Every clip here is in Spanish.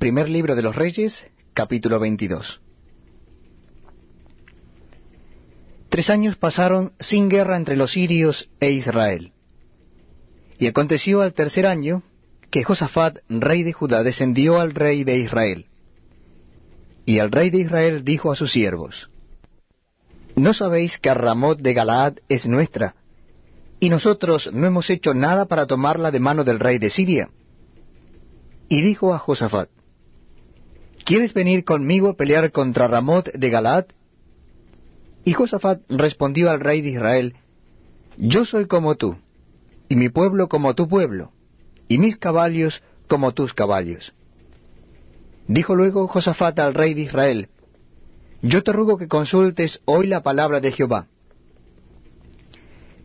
Primer libro de los Reyes, capítulo 22. Tres años pasaron sin guerra entre los sirios e Israel. Y aconteció al tercer año que Josafat, rey de Judá, descendió al rey de Israel. Y el rey de Israel dijo a sus siervos, ¿No sabéis que Ramot de Galaad es nuestra? Y nosotros no hemos hecho nada para tomarla de mano del rey de Siria. Y dijo a Josafat, ¿Quieres venir conmigo a pelear contra Ramot de Galaad? Y Josafat respondió al rey de Israel, Yo soy como tú, y mi pueblo como tu pueblo, y mis caballos como tus caballos. Dijo luego Josafat al rey de Israel, Yo te ruego que consultes hoy la palabra de Jehová.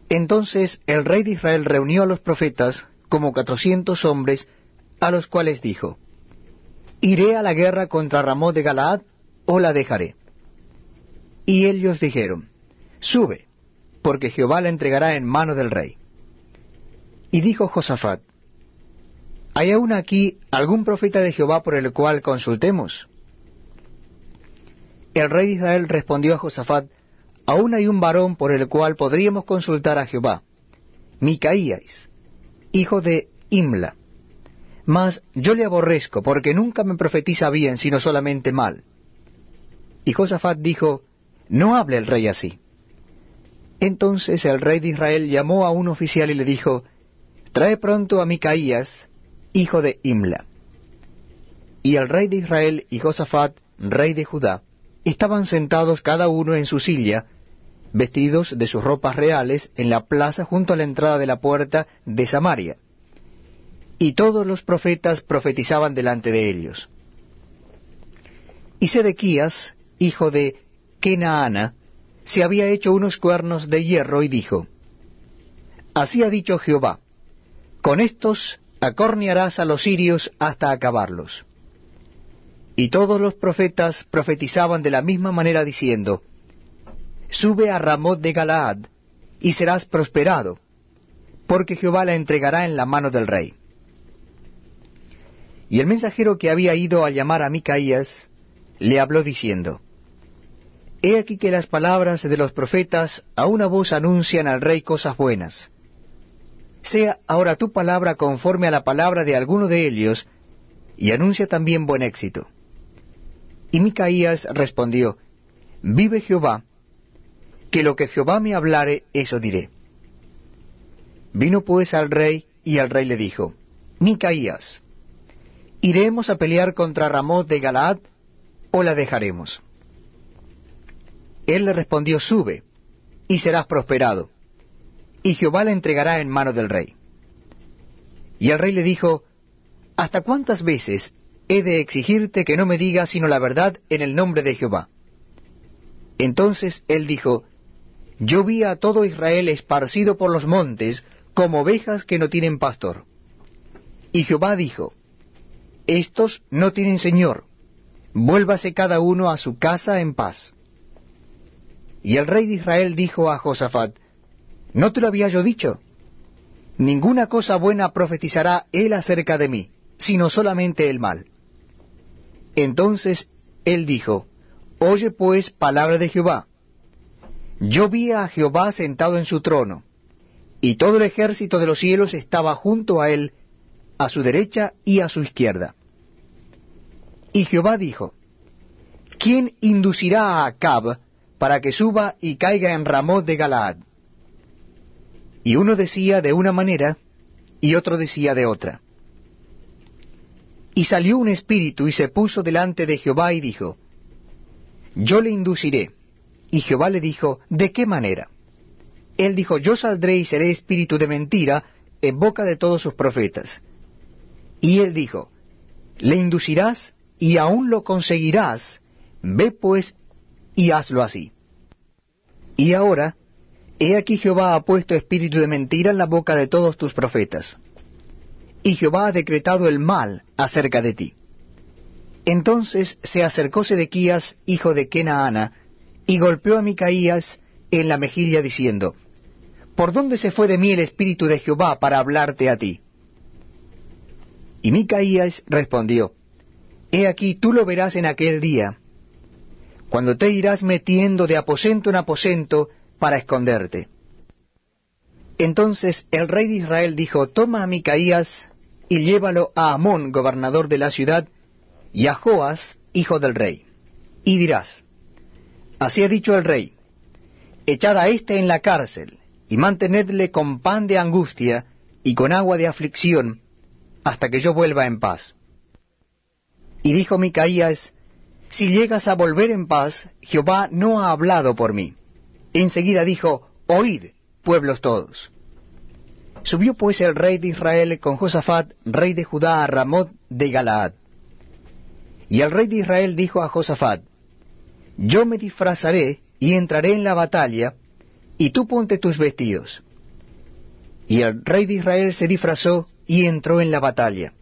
Entonces el rey de Israel reunió a los profetas, como cuatrocientos hombres, a los cuales dijo, ¿Iré a la guerra contra Ramón de Galaad o la dejaré? Y ellos dijeron, Sube, porque Jehová la entregará en mano del rey. Y dijo Josafat, ¿hay aún aquí algún profeta de Jehová por el cual consultemos? El rey de Israel respondió a Josafat, aún hay un varón por el cual podríamos consultar a Jehová, Micaías, hijo de Imla. Mas yo le aborrezco, porque nunca me profetiza bien, sino solamente mal. Y Josafat dijo, No hable el rey así. Entonces el rey de Israel llamó a un oficial y le dijo, Trae pronto a Micaías, hijo de Imla. Y el rey de Israel y Josafat, rey de Judá, estaban sentados cada uno en su silla, vestidos de sus ropas reales, en la plaza junto a la entrada de la puerta de Samaria. Y todos los profetas profetizaban delante de ellos. Y Sedequías, hijo de Kenaana, se había hecho unos cuernos de hierro y dijo, Así ha dicho Jehová, con estos acornearás a los sirios hasta acabarlos. Y todos los profetas profetizaban de la misma manera diciendo, Sube a Ramot de Galaad, y serás prosperado, porque Jehová la entregará en la mano del rey. Y el mensajero que había ido a llamar a Micaías, le habló diciendo, He aquí que las palabras de los profetas a una voz anuncian al rey cosas buenas. Sea ahora tu palabra conforme a la palabra de alguno de ellos, y anuncia también buen éxito. Y Micaías respondió, Vive Jehová, que lo que Jehová me hablare, eso diré. Vino pues al rey, y el rey le dijo, Micaías, ¿iremos a pelear contra Ramot de Galaad, o la dejaremos? Él le respondió, Sube, y serás prosperado, y Jehová la entregará en mano del rey. Y el rey le dijo, ¿Hasta cuántas veces he de exigirte que no me digas sino la verdad en el nombre de Jehová. Entonces él dijo, Yo vi a todo Israel esparcido por los montes, como ovejas que no tienen pastor. Y Jehová dijo, Estos no tienen señor, vuélvase cada uno a su casa en paz. Y el rey de Israel dijo a Josafat, ¿No te lo había yo dicho? Ninguna cosa buena profetizará él acerca de mí, sino solamente el mal. Entonces él dijo, Oye pues palabra de Jehová. Yo vi a Jehová sentado en su trono, y todo el ejército de los cielos estaba junto a él, a su derecha y a su izquierda. Y Jehová dijo, ¿quién inducirá a Acab para que suba y caiga en Ramot de Galaad? Y uno decía de una manera, y otro decía de otra. Y salió un espíritu y se puso delante de Jehová y dijo, Yo le induciré. Y Jehová le dijo, ¿de qué manera? Él dijo, Yo saldré y seré espíritu de mentira en boca de todos sus profetas. Y él dijo, Le inducirás y aún lo conseguirás. Ve pues y hazlo así. Y ahora, he aquí Jehová ha puesto espíritu de mentira en la boca de todos tus profetas y Jehová ha decretado el mal acerca de ti. Entonces se acercó Sedequías, hijo de Kenaana, y golpeó a Micaías en la mejilla diciendo, ¿Por dónde se fue de mí el espíritu de Jehová para hablarte a ti? Y Micaías respondió, He aquí tú lo verás en aquel día, cuando te irás metiendo de aposento en aposento para esconderte. Entonces el rey de Israel dijo, Toma a Micaías y llévalo a Amón, gobernador de la ciudad, y a Joas, hijo del rey. Y dirás, Así ha dicho el rey, echad a éste en la cárcel, y mantenedle con pan de angustia y con agua de aflicción, hasta que yo vuelva en paz. Y dijo Micaías, Si llegas a volver en paz, Jehová no ha hablado por mí. Enseguida dijo, Oíd, pueblos todos. Subió pues el rey de Israel con Josafat, rey de Judá, a Ramot de Galaad. Y el rey de Israel dijo a Josafat, Yo me disfrazaré y entraré en la batalla, y tú ponte tus vestidos. Y el rey de Israel se disfrazó y entró en la batalla.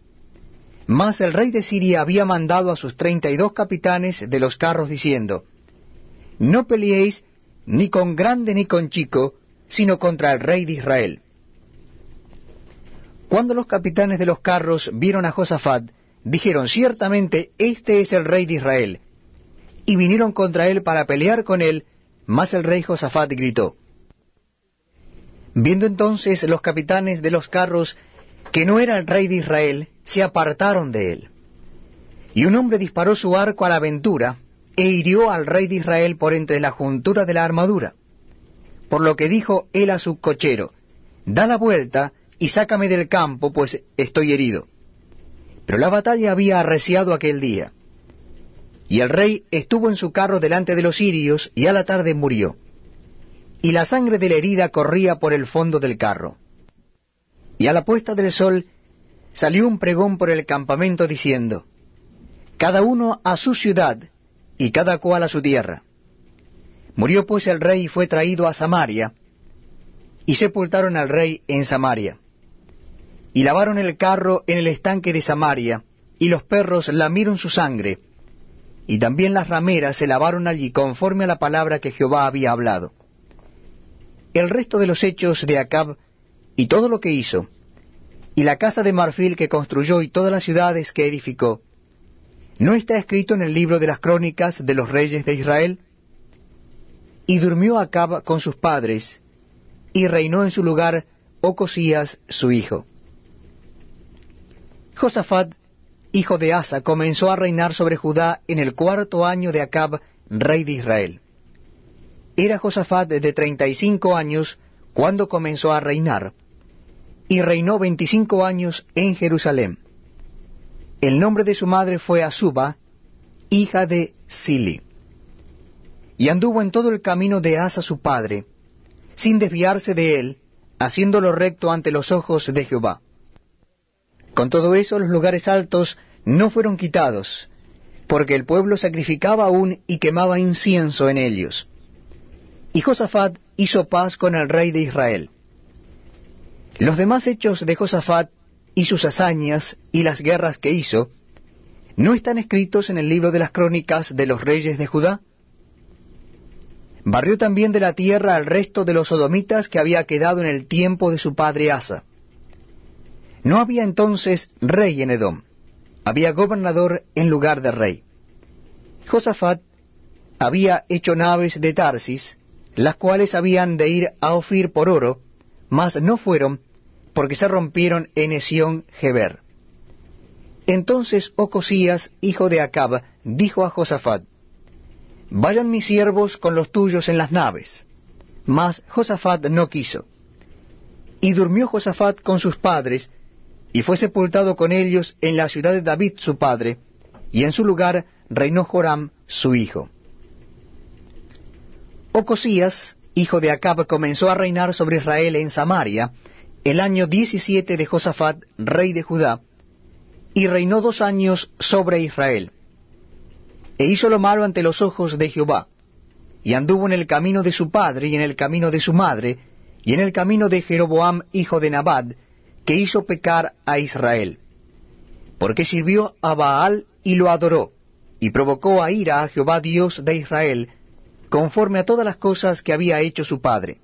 Mas el rey de Siria había mandado a sus treinta y dos capitanes de los carros diciendo, No peleéis ni con grande ni con chico, sino contra el rey de Israel. Cuando los capitanes de los carros vieron a Josafat, dijeron, ciertamente este es el rey de Israel. Y vinieron contra él para pelear con él, mas el rey Josafat gritó. Viendo entonces los capitanes de los carros que no era el rey de Israel, se apartaron de él. Y un hombre disparó su arco a la aventura, e hirió al rey de Israel por entre la juntura de la armadura. Por lo que dijo él a su cochero, Da la vuelta y sácame del campo, pues estoy herido. Pero la batalla había arreciado aquel día. Y el rey estuvo en su carro delante de los sirios, y a la tarde murió. Y la sangre de la herida corría por el fondo del carro. Y a la puesta del sol salió un pregón por el campamento diciendo, Cada uno a su ciudad, y cada cual a su tierra. Murió pues el rey y fue traído a Samaria, y sepultaron al rey en Samaria. Y lavaron el carro en el estanque de Samaria, y los perros lamieron su sangre, y también las rameras se lavaron allí conforme a la palabra que Jehová había hablado. El resto de los hechos de Acab, y todo lo que hizo, y la casa de marfil que construyó y todas las ciudades que edificó, ¿no está escrito en el libro de las crónicas de los reyes de Israel? Y durmió Acab con sus padres, y reinó en su lugar Ocosías su hijo. Josafat, hijo de Asa, comenzó a reinar sobre Judá en el cuarto año de Acab, rey de Israel. Era Josafat de treinta y cinco años cuando comenzó a reinar, y reinó veinticinco años en Jerusalén. El nombre de su madre fue Asuba, hija de Sili. Y anduvo en todo el camino de Asa su padre, sin desviarse de él, haciéndolo recto ante los ojos de Jehová. Con todo eso los lugares altos no fueron quitados, porque el pueblo sacrificaba aún y quemaba incienso en ellos. Y Josafat hizo paz con el rey de Israel. Los demás hechos de Josafat y sus hazañas y las guerras que hizo, ¿no están escritos en el libro de las crónicas de los reyes de Judá? Barrió también de la tierra al resto de los sodomitas que había quedado en el tiempo de su padre Asa no había entonces rey en Edom, había gobernador en lugar de rey. Josafat había hecho naves de Tarsis, las cuales habían de ir a Ofir por oro, mas no fueron, porque se rompieron en Esión Geber. Entonces Ocosías, hijo de Acab, dijo a Josafat, Vayan mis siervos con los tuyos en las naves. Mas Josafat no quiso. Y durmió Josafat con sus padres, y fue sepultado con ellos en la ciudad de David su padre, y en su lugar reinó Joram su hijo. Ocosías, hijo de Acab, comenzó a reinar sobre Israel en Samaria, el año diecisiete de Josafat, rey de Judá, y reinó dos años sobre Israel. E hizo lo malo ante los ojos de Jehová, y anduvo en el camino de su padre y en el camino de su madre, y en el camino de Jeroboam, hijo de Nabad, que hizo pecar a Israel, porque sirvió a Baal y lo adoró, y provocó a ira a Jehová Dios de Israel, conforme a todas las cosas que había hecho su padre.